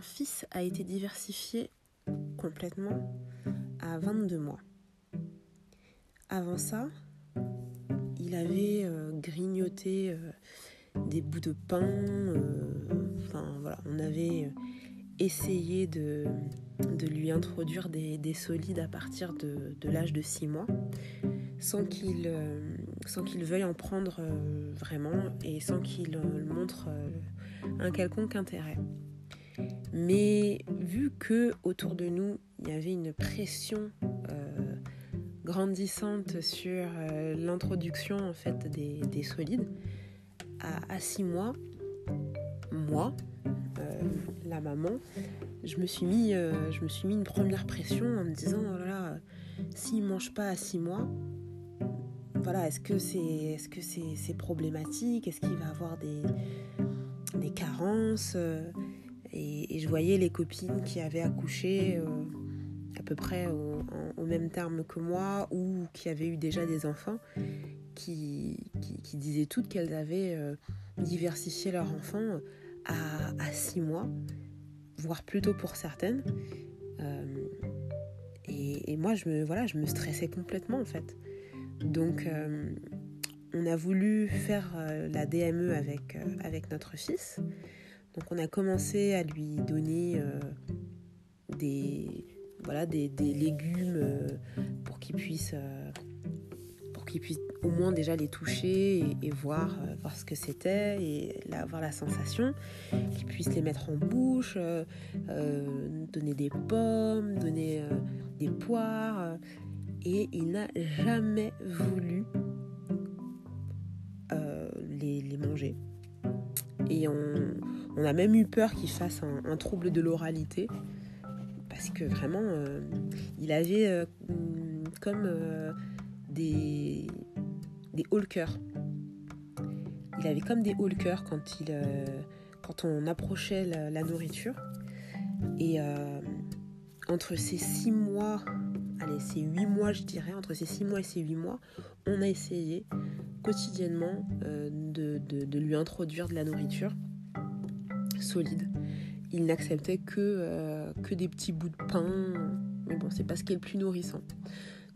mon fils a été diversifié complètement à 22 mois. Avant ça, il avait euh, grignoté euh, des bouts de pain. Euh, on avait essayé de, lui introduire des, solides à partir de, l'âge de 6 mois, sans qu'il veuille en prendre vraiment et sans qu'il montre un quelconque intérêt. Mais vu que autour de nous, il y avait une pression euh, grandissante sur euh, l'introduction en fait des, solides, à, six mois, moi, euh, la maman, je me suis mis, je me suis mis une première pression en me disant oh là là, s'il mange pas à six mois, voilà, est-ce que c'est est-ce que c'est problématique, est-ce qu'il va avoir des des carences? Et, je voyais les copines qui avaient accouché euh, à peu près au, même terme que moi ou qui avaient eu déjà des enfants qui, qui, disaient toutes qu'elles avaient euh, diversifié leur enfant à, six mois, voire plutôt pour certaines. Euh, et, moi, je me, voilà, je me stressais complètement en fait. Donc, on a voulu faire la DME avec, avec notre fils. Donc on a commencé à lui donner euh, des, voilà, des, légumes euh, pour qu'il puisse, euh, pour qu'il puisse au moins déjà les toucher et, voir, voir ce que c'était et avoir la sensation, qu'il puisse les mettre en bouche, donner des pommes, donner des poires. et il n'a jamais voulu les, les manger. Et on, a même eu peur qu'il fasse un, trouble de l'oralité. Parce que vraiment, euh, il avait euh, comme euh, des, des Il avait comme des cœur quand, il, quand on approchait la, nourriture. Et entre ces six mois, allez, ces huit mois, je dirais, entre ces six mois et ces huit mois, on a essayé quotidiennement de, de lui introduire de la nourriture solide. Il n'acceptait que, euh, que des petits bouts de pain. Mais bon, c'est pas ce qui est le plus nourrissant.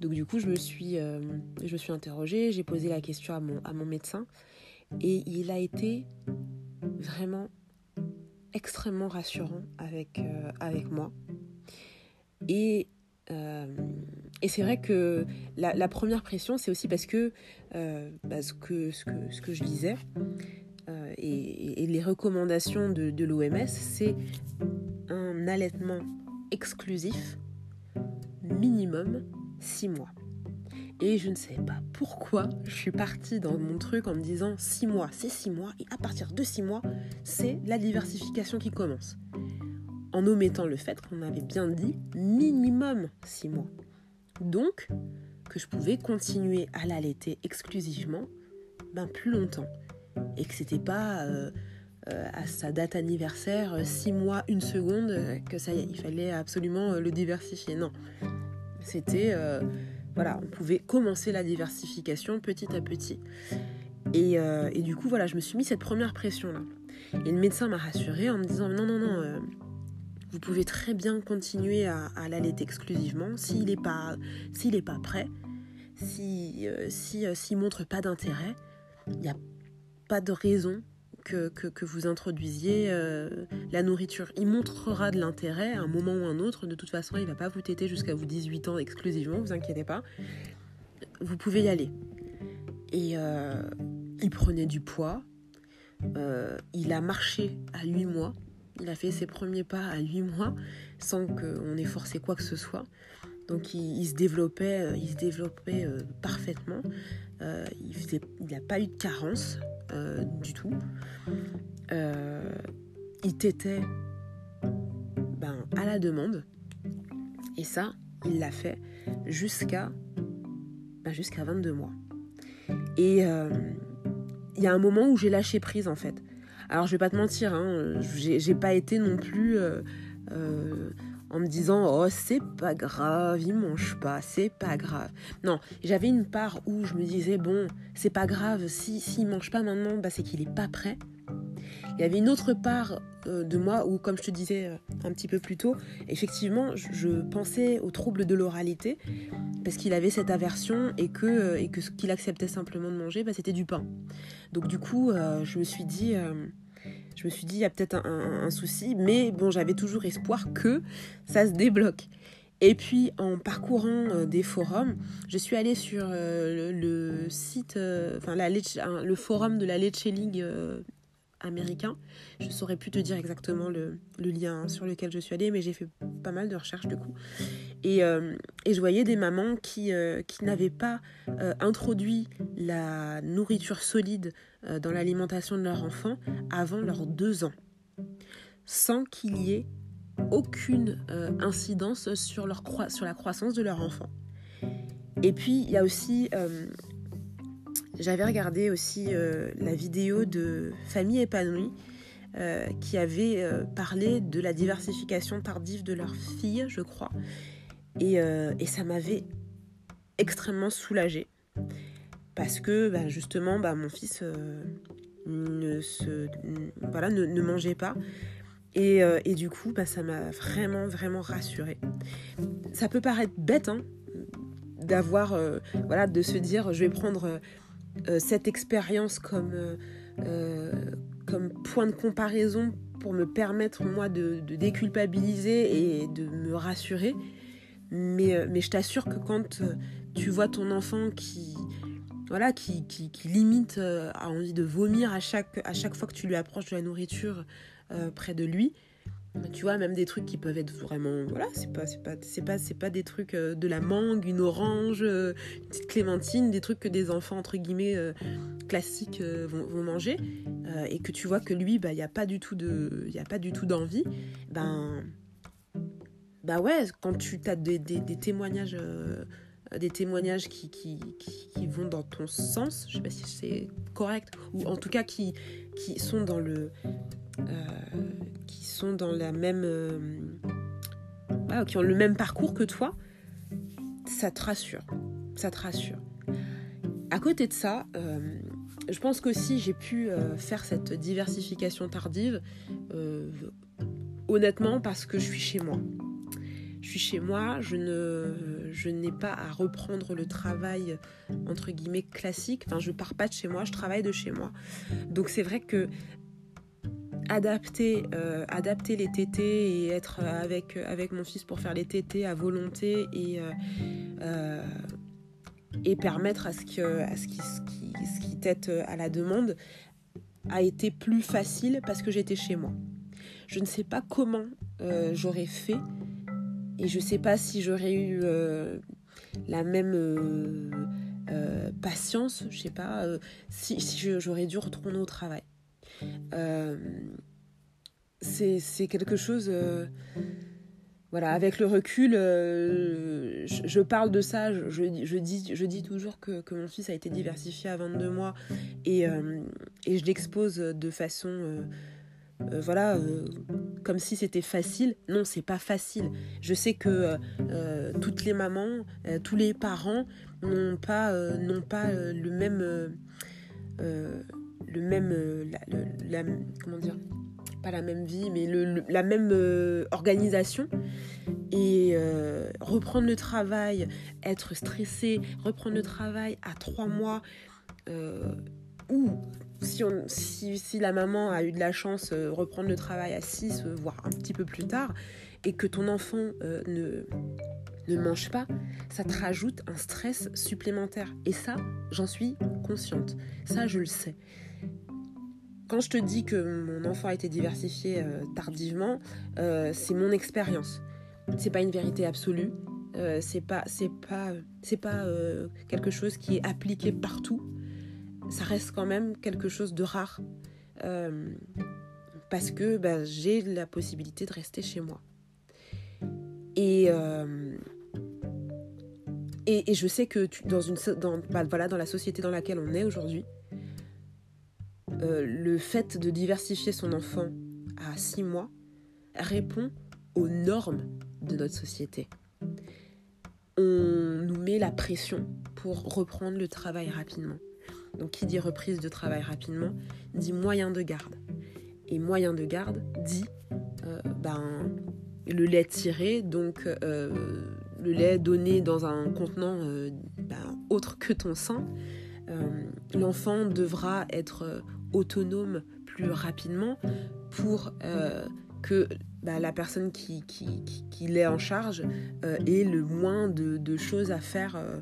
Donc du coup, je me suis, euh, je me suis interrogée, j'ai posé la question à mon, à mon médecin. Et il a été vraiment extrêmement rassurant avec, euh, avec moi. Et, et c'est vrai que la, première pression, c'est aussi parce que, parce que, ce que je disais, euh, et, les recommandations de, l'OMS, c'est un allaitement exclusif, minimum 6 mois. Et je ne sais pas pourquoi je suis partie dans mon truc en me disant 6 mois, c'est 6 mois, et à partir de 6 mois, c'est la diversification qui commence. En omettant le fait qu'on avait bien dit minimum 6 mois. Donc, que je pouvais continuer à l'allaiter exclusivement ben, plus longtemps et que c'était pas euh, euh, à sa date anniversaire, 6 euh, mois, une seconde, que ça il fallait absolument le diversifier. Non. C'était. voilà, on pouvait commencer la diversification petit à petit. Et, du coup, voilà, je me suis mis cette première pression-là. Et le médecin m'a rassurée en me disant non, non, non, vous pouvez très bien continuer à, à l'allaiter exclusivement s'il n'est pas, pas prêt, s'il si, si, montre pas d'intérêt. Il n'y a pas de raison que, que, vous introduisiez euh, la nourriture. Il montrera de l'intérêt à un moment ou un autre. De toute façon, il va pas vous téter jusqu'à vous 18 ans exclusivement, vous inquiétez pas. Vous pouvez y aller. Et euh, il prenait du poids. Euh, il a marché à 8 mois. Il a fait ses premiers pas à 8 mois sans qu'on ait forcé quoi que ce soit. Donc il, se développait, se développait parfaitement. il n'a pas eu de carence. Euh, du tout. Euh, il t'était ben, à la demande. Et ça, il l'a fait jusqu'à ben, jusqu'à 22 mois. Et euh, il y a un moment où j'ai lâché prise en fait. Alors je vais pas te mentir, hein, j'ai pas été non plus en me disant oh c'est pas grave, il mange pas, c'est pas grave. Non, j'avais une part où je me disais bon c'est pas grave, si s'il mange pas maintenant, bah, c'est qu'il est pas prêt. Il y avait une autre part euh, de moi où, comme je te disais euh, un petit peu plus tôt, effectivement, je, pensais aux troubles de l'oralité parce qu'il avait cette aversion et que, euh, et que ce qu'il acceptait simplement de manger, bah, c'était du pain. Donc du coup, je me suis dit, je me suis dit, il y a peut-être un, souci, mais bon, j'avais toujours espoir que ça se débloque. Et puis en parcourant des forums, je suis allée sur le, site, enfin le forum de la Lecce League américain. Je saurais plus te dire exactement le, lien sur lequel je suis allée, mais j'ai fait pas mal de recherches du coup. Et, euh, je voyais des mamans qui, euh, n'avaient pas euh, introduit la nourriture solide dans l'alimentation de leur enfant avant leurs deux ans, sans qu'il y ait aucune incidence sur la croissance de leur enfant. Et puis, il y a aussi j'avais regardé aussi euh, la vidéo de Famille épanouie euh, qui avait euh, parlé de la diversification tardive de leur fille, je crois. Et, ça m'avait extrêmement soulagée. Parce que bah, justement, bah, mon fils ne, se, voilà, ne, mangeait pas. Et, du coup, bah, ça m'a vraiment, vraiment rassurée. Ça peut paraître bête, hein, d'avoir, voilà, de se dire, je vais prendre euh, cette expérience comme, euh, euh, comme point de comparaison pour me permettre, moi, de, déculpabiliser et de me rassurer. Mais, mais je t'assure que quand tu vois ton enfant qui, voilà, qui, qui, limite a envie de vomir à chaque, à chaque fois que tu lui approches de la nourriture près de lui, tu vois, même des trucs qui peuvent être vraiment. Voilà, c'est pas, c'est pas, c'est pas, c'est pas des trucs euh, de la mangue, une orange, euh, une petite clémentine, des trucs que des enfants, entre guillemets, euh, classiques vont, manger. et que tu vois que lui, bah, il n'y a pas du tout de, y a pas du tout d'envie. Ben. Bah ouais, quand tu as des, des témoignages. Des témoignages qui, qui, qui, vont dans ton sens, je sais pas si c'est correct, ou en tout cas qui, qui sont dans le, qui sont dans la même. Euh, qui ont le même parcours que toi, ça te rassure. Ça te rassure. À côté de ça, euh, je pense qu'aussi j'ai pu euh, faire cette diversification tardive, honnêtement, parce que je suis chez moi. Je suis chez moi, je ne, je n'ai pas à reprendre le travail entre guillemets classique. Enfin, je pars pas de chez moi, je travaille de chez moi. Donc c'est vrai que adapter, euh, adapter les tétés et être avec, avec mon fils pour faire les tétés à volonté et, euh, euh, et permettre à ce qu'il ce qui, ce qui, tête à la demande a été plus facile parce que j'étais chez moi. Je ne sais pas comment j'aurais fait et je ne sais pas si j'aurais eu la même patience, je sais pas, si, j'aurais dû retourner au travail. Euh, c'est quelque chose... Euh, voilà, avec le recul, euh, je, parle de ça, je, dis, toujours que, mon fils a été diversifié à 22 mois et je l'expose de façon, voilà, comme si c'était facile. Non, c'est pas facile. Je sais que toutes les mamans, tous les parents n'ont pas, n'ont pas le même le même, euh, comment dire, pas la même vie, mais le, la même euh, organisation. Et euh, reprendre le travail, être stressé, reprendre le travail à trois mois, ou si, la maman a eu de la chance, reprendre le travail à six, voire un petit peu plus tard, et que ton enfant ne, ne mange pas, ça te rajoute un stress supplémentaire. Et ça, j'en suis consciente. Ça, je le sais. Quand je te dis que mon enfant a été diversifié euh, tardivement, euh, c'est mon expérience. C'est pas une vérité absolue. Euh, c'est pas, pas, pas quelque chose qui est appliqué partout. Ça reste quand même quelque chose de rare parce que bah, j'ai la possibilité de rester chez moi. Et et, je sais que dans, une, dans, bah, voilà, dans la société dans laquelle on est aujourd'hui, euh, le fait de diversifier son enfant à 6 mois répond aux normes de notre société. On nous met la pression pour reprendre le travail rapidement. Donc qui dit reprise de travail rapidement dit moyen de garde. et moyen de garde dit ben, le lait tiré, donc le lait donné dans un contenant ben, autre que ton sein. L'enfant devra être autonome plus rapidement pour que bah, la personne qui, l'est en charge euh, ait le moins de, choses à faire euh,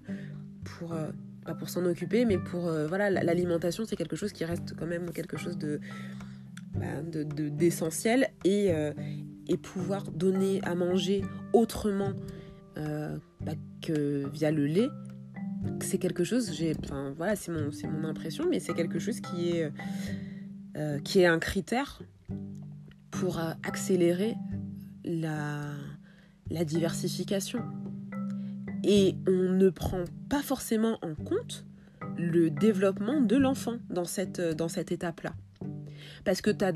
pour, euh, pour s'en occuper, mais pour voilà, l'alimentation, c'est quelque chose qui reste quand même quelque chose de bah, d'essentiel et, et pouvoir donner à manger autrement bah, que via le lait, c'est quelque chose, j'ai, enfin voilà, c'est mon, mon impression, mais c'est quelque chose qui est, qui est un critère pour accélérer la, la diversification. Et on ne prend pas forcément en compte le développement de l'enfant dans cette, dans cette étape-là. Parce que as,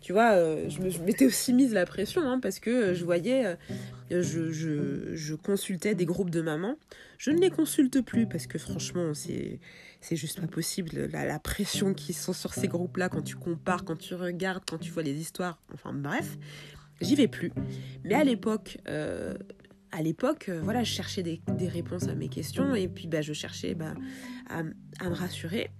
tu vois, euh, je, m'étais aussi mise la pression, hein, parce que je voyais, euh, je, je, consultais des groupes de mamans. Je ne les consulte plus, parce que franchement, c'est c'est juste pas possible. La, pression qui sont sur ces groupes-là, quand tu compares, quand tu regardes, quand tu vois les histoires, enfin bref, j'y vais plus. Mais à l'époque, euh, à l'époque, euh, voilà, je cherchais des, réponses à mes questions et puis bah, je cherchais bah, à, me rassurer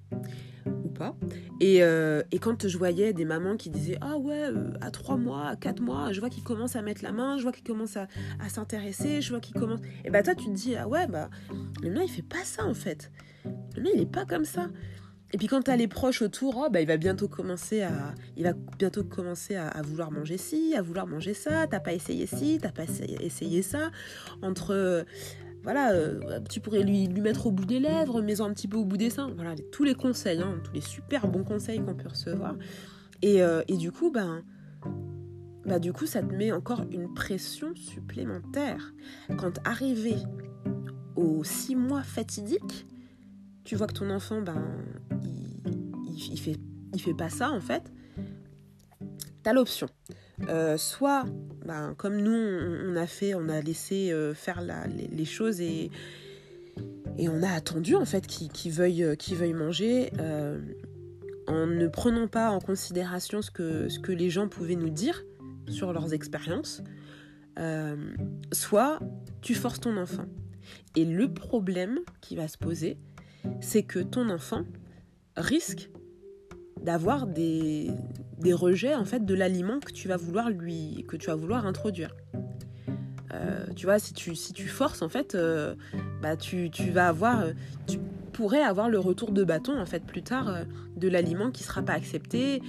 ou pas. Et, euh, et, quand je voyais des mamans qui disaient Ah ouais, à 3 mois, à 4 mois, je vois qu'ils commencent à mettre la main, je vois qu'ils commencent à, s'intéresser, je vois qu'ils commencent. Et bah toi, tu te dis Ah ouais, bah le mien, il fait pas ça en fait. Le mien, il est pas comme ça. Et puis quand tu as les proches autour, oh, bah, il va bientôt commencer à, il va bientôt commencer à, vouloir manger ci, à vouloir manger ça. T'as pas essayé ci, t'as pas essayé ça. Entre, euh, voilà, euh, tu pourrais lui, mettre au bout des lèvres, mais un petit peu au bout des seins. Voilà, tous les conseils, hein, tous les super bons conseils qu'on peut recevoir. Et, euh, et du coup, ben, bah du coup, ça te met encore une pression supplémentaire. Quand arrivé aux six mois fatidiques, tu vois que ton enfant, ben, il, fait, il fait pas ça en fait, tu as l'option. Euh, soit, ben, comme nous, on, a fait, on a laissé euh, faire les, choses et, on a attendu en fait qu'il veuille, veuille manger euh, en ne prenant pas en considération ce que, ce que les gens pouvaient nous dire sur leurs expériences. soit tu forces ton enfant. Et le problème qui va se poser, c'est que ton enfant risque d'avoir des, des, rejets en fait de l'aliment que tu vas vouloir lui que tu vas vouloir introduire. Euh, tu vois, si tu, si tu forces en fait, euh, bah tu, tu, vas avoir, tu pourrais avoir le retour de bâton en fait plus tard euh, de l'aliment qui sera pas accepté,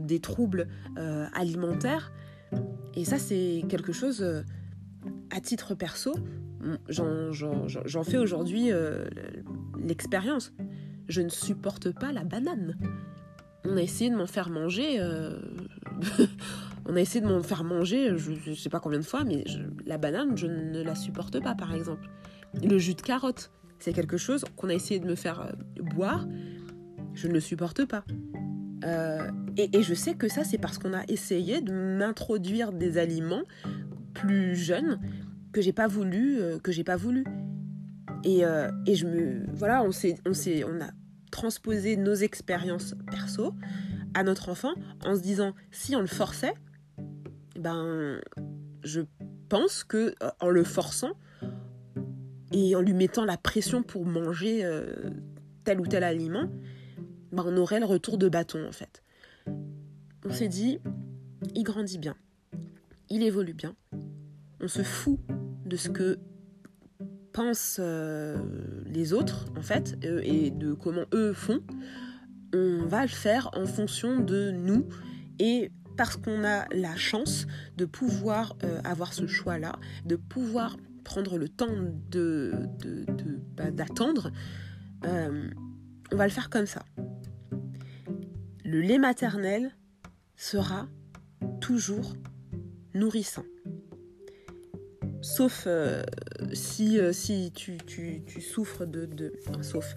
des troubles alimentaires. Et ça c'est quelque chose à titre perso, j'en fais aujourd'hui l'expérience. Je ne supporte pas la banane. On a essayé de m'en faire manger. Euh, on a essayé de m'en faire manger, je ne sais pas combien de fois, mais la banane, je ne la supporte pas, par exemple. Le jus de carotte, c'est quelque chose qu'on a essayé de me faire euh, boire. Je ne le supporte pas. Euh, et, et, je sais que ça, c'est parce qu'on a essayé de m'introduire des aliments plus jeunes que j'ai pas voulu, que j'ai pas voulu. Euh, et, je me. Voilà, on, s'est, on, a transposé nos expériences perso à notre enfant en se disant si on le forçait, ben, je pense que euh, en le forçant et en lui mettant la pression pour manger euh, tel ou tel aliment, ben, on aurait le retour de bâton en fait. On s'est dit, il grandit bien, il évolue bien, on se fout de ce que pensent euh, les autres, en fait, euh, et de comment eux font, on va le faire en fonction de nous et parce qu'on a la chance de pouvoir euh, avoir ce choix-là, de pouvoir prendre le temps de, bah, d'attendre, on va le faire comme ça. Le lait maternel sera toujours nourrissant sauf euh, si, euh, si tu, tu, souffres de... de sauf.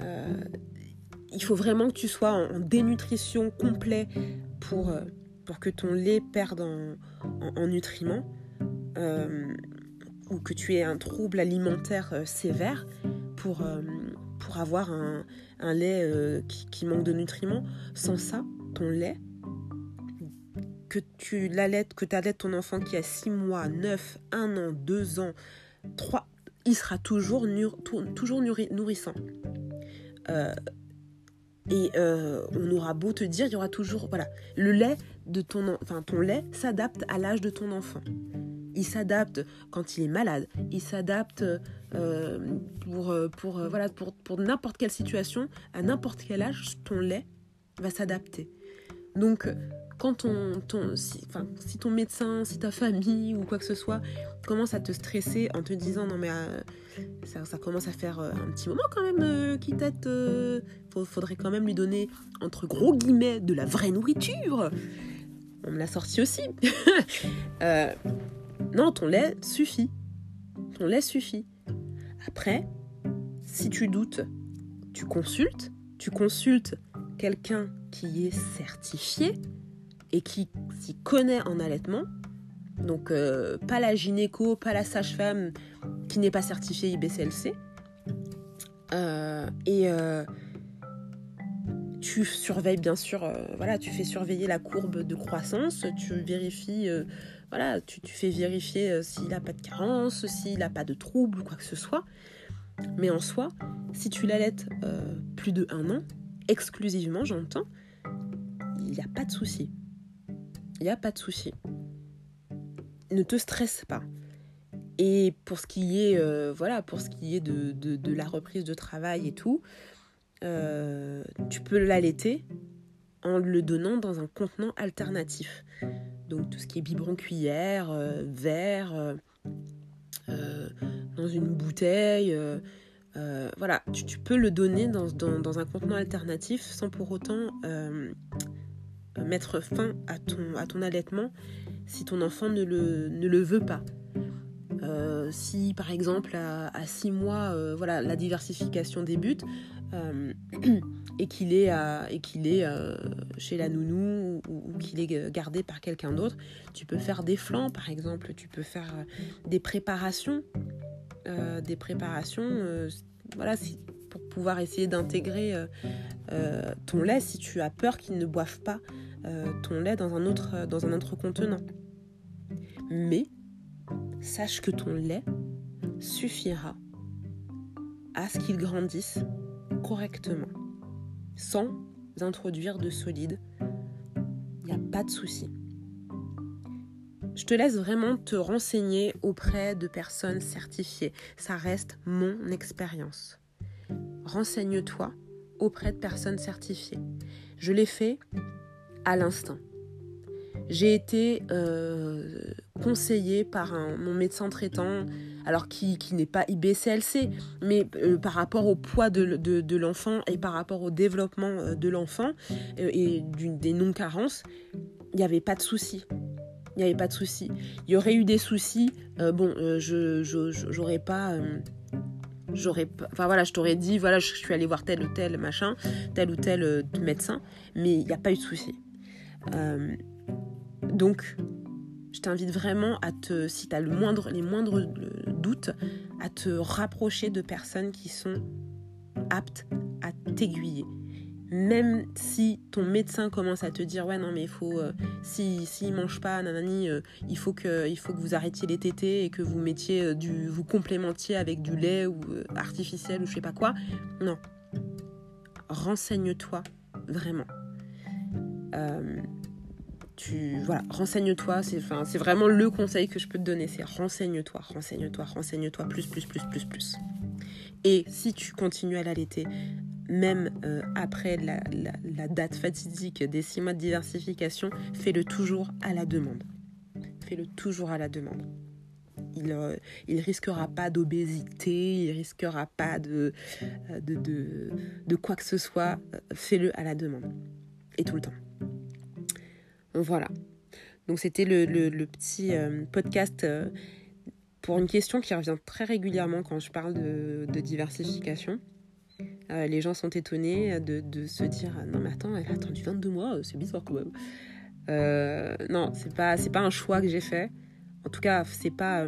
Euh, il faut vraiment que tu sois en, dénutrition complet pour, pour que ton lait perde en, en, nutriments ou que tu aies un trouble alimentaire sévère pour, pour avoir un, un lait qui, qui, manque de nutriments. Sans ça, ton lait que tu l'allaites, que tu allaites ton enfant qui a 6 mois, 9, 1 an, 2 ans, 3, il sera toujours, toujours nourrissant. Euh, et euh, on aura beau te dire, il y aura toujours, voilà, le lait de ton, enfin ton lait s'adapte à l'âge de ton enfant. Il s'adapte quand il est malade. Il s'adapte euh, pour, pour, voilà, pour, pour n'importe quelle situation, à n'importe quel âge, ton lait va s'adapter. Donc, quand ton, si, ton médecin, si ta famille ou quoi que ce soit commence à te stresser en te disant non mais euh, ça, commence à faire euh, un petit moment quand même euh, qu'il tête, faudrait quand même lui donner entre gros guillemets de la vraie nourriture. On me l'a sorti aussi. non, ton lait suffit. Ton lait suffit. Après, si tu doutes, tu consultes. Tu consultes quelqu'un qui est certifié et qui s'y connaît en allaitement, donc euh, pas la gynéco, pas la sage-femme qui n'est pas certifiée IBCLC, euh, et euh, tu surveilles bien sûr, voilà, tu fais surveiller la courbe de croissance, tu vérifies, voilà, tu, tu, fais vérifier s'il n'a pas de carence, s'il n'a pas de trouble ou quoi que ce soit. Mais en soi, si tu l'allaites plus de un an, exclusivement, j'entends, il n'y a pas de souci il n'y a pas de souci. Ne te stresse pas. Et pour ce qui est, euh, voilà, pour ce qui est de, de, la reprise de travail et tout, euh, tu peux l'allaiter en le donnant dans un contenant alternatif. Donc tout ce qui est biberon cuillère, euh, verre, dans une bouteille. Voilà, tu, peux le donner dans, dans, un contenant alternatif sans pour autant euh, mettre fin à ton, à ton allaitement si ton enfant ne le, ne le veut pas. Euh, si par exemple à, 6 mois, euh, voilà, la diversification débute et qu'il est, et qu'il est chez la nounou ou, qu'il est gardé par quelqu'un d'autre, tu peux faire des flancs par exemple, tu peux faire des préparations, des préparations, voilà, pour pouvoir essayer d'intégrer ton lait si tu as peur qu'il ne boive pas euh, ton lait dans un, autre, dans un autre contenant. Mais sache que ton lait suffira à ce qu'il grandisse correctement, sans introduire de solide. Il n'y a pas de souci. Je te laisse vraiment te renseigner auprès de personnes certifiées. Ça reste mon expérience. Renseigne-toi auprès de personnes certifiées. Je l'ai fait à l'instant. J'ai été euh, conseillée par mon médecin traitant, alors qui, n'est pas IBCLC, mais euh, par rapport au poids de, l'enfant et par rapport au développement euh, de l'enfant et des non-carences, il n'y avait pas de souci. Il n'y avait pas de souci. Il y aurait eu des soucis, bon, je j'aurais pas j'aurais enfin voilà je t'aurais dit voilà je suis allée voir tel ou tel machin tel ou tel médecin mais il n'y a pas eu de souci euh, donc, je t'invite vraiment à te, si tu as le moindre, les moindres doutes, à te rapprocher de personnes qui sont aptes à t'aiguiller. Même si ton médecin commence à te dire ouais non mais il faut euh, si s'il mange pas nanani euh, il faut que il faut que vous arrêtiez les tétés et que vous mettiez du vous complémentiez avec du lait ou artificiel ou je sais pas quoi. Non. Renseigne-toi vraiment. Euh, tu voilà, renseigne-toi, c'est c'est vraiment le conseil que je peux te donner, c'est renseigne-toi, renseigne-toi, renseigne-toi plus plus plus plus plus. Et si tu continues à l'allaiter même euh, après la, date fatidique des six mois de diversification, fais-le toujours à la demande. Fais-le toujours à la demande. Il, euh, il risquera pas d'obésité, il risquera pas de, de, de, quoi que ce soit. Fais-le à la demande. Et tout le temps. Voilà. Donc c'était le, petit euh, podcast euh, pour une question qui revient très régulièrement quand je parle de, diversification. Euh, les gens sont étonnés de, se dire non mais attends elle a attendu 22 mois c'est bizarre quand même. non c'est pas c'est pas un choix que j'ai fait. En tout cas c'est pas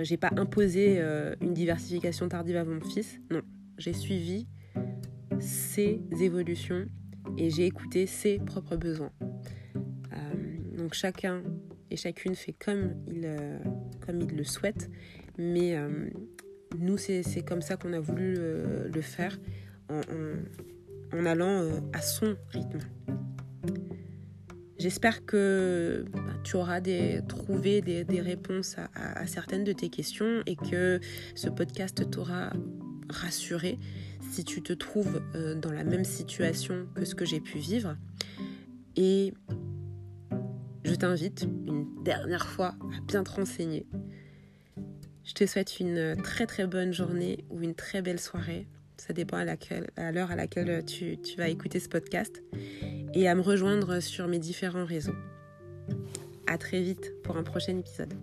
j'ai pas imposé une diversification tardive à mon fils. Non j'ai suivi ses évolutions et j'ai écouté ses propres besoins donc chacun et chacune fait comme il, comme il le souhaite, mais nous, c'est comme ça qu'on a voulu le faire, en, en allant à son rythme. J'espère que bah, tu auras des, trouvé des, réponses à, certaines de tes questions et que ce podcast t'aura rassuré si tu te trouves euh, dans la même situation que ce que j'ai pu vivre. Et je t'invite une dernière fois à bien te renseigner. Je te souhaite une très très bonne journée ou une très belle soirée. Ça dépend à l'heure à, laquelle tu, tu vas écouter ce podcast et à me rejoindre sur mes différents réseaux. À très vite pour un prochain épisode.